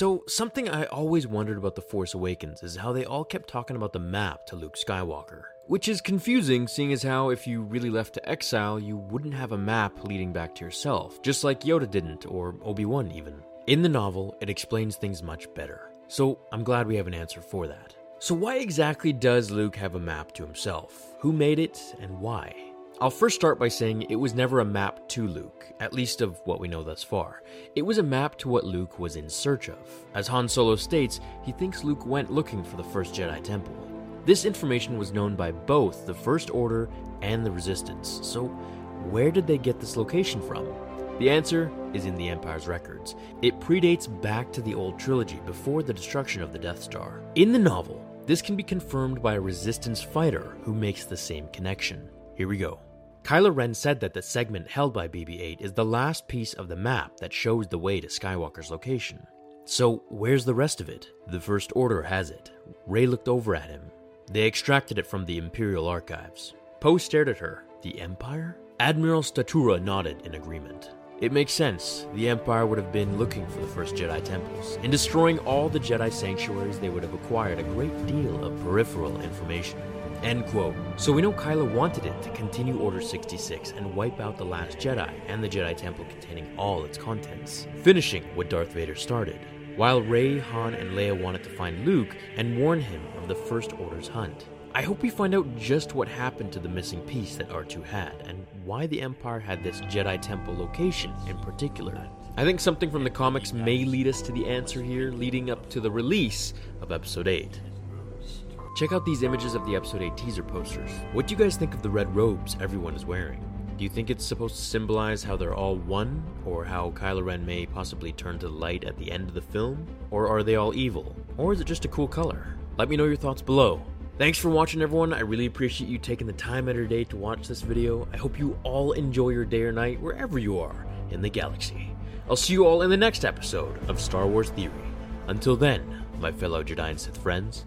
So, something I always wondered about The Force Awakens is how they all kept talking about the map to Luke Skywalker. Which is confusing, seeing as how if you really left to exile, you wouldn't have a map leading back to yourself, just like Yoda didn't, or Obi Wan even. In the novel, it explains things much better. So, I'm glad we have an answer for that. So, why exactly does Luke have a map to himself? Who made it, and why? I'll first start by saying it was never a map to Luke, at least of what we know thus far. It was a map to what Luke was in search of. As Han Solo states, he thinks Luke went looking for the first Jedi Temple. This information was known by both the First Order and the Resistance, so where did they get this location from? The answer is in the Empire's records. It predates back to the old trilogy before the destruction of the Death Star. In the novel, this can be confirmed by a Resistance fighter who makes the same connection. Here we go. Kylo Ren said that the segment held by BB 8 is the last piece of the map that shows the way to Skywalker's location. So, where's the rest of it? The First Order has it. Rey looked over at him. They extracted it from the Imperial archives. Poe stared at her. The Empire? Admiral Statura nodded in agreement. It makes sense. The Empire would have been looking for the first Jedi temples. In destroying all the Jedi sanctuaries, they would have acquired a great deal of peripheral information. End quote. So we know Kylo wanted it to continue Order 66 and wipe out the last Jedi and the Jedi Temple containing all its contents, finishing what Darth Vader started. While Rey, Han, and Leia wanted to find Luke and warn him of the First Order's hunt. I hope we find out just what happened to the missing piece that R2 had, and why the Empire had this Jedi Temple location in particular. I think something from the comics may lead us to the answer here, leading up to the release of Episode 8. Check out these images of the Episode 8 teaser posters. What do you guys think of the red robes everyone is wearing? Do you think it's supposed to symbolize how they're all one, or how Kylo Ren may possibly turn to light at the end of the film? Or are they all evil? Or is it just a cool color? Let me know your thoughts below. Thanks for watching, everyone. I really appreciate you taking the time out of your day to watch this video. I hope you all enjoy your day or night wherever you are in the galaxy. I'll see you all in the next episode of Star Wars Theory. Until then, my fellow Jedi and Sith friends,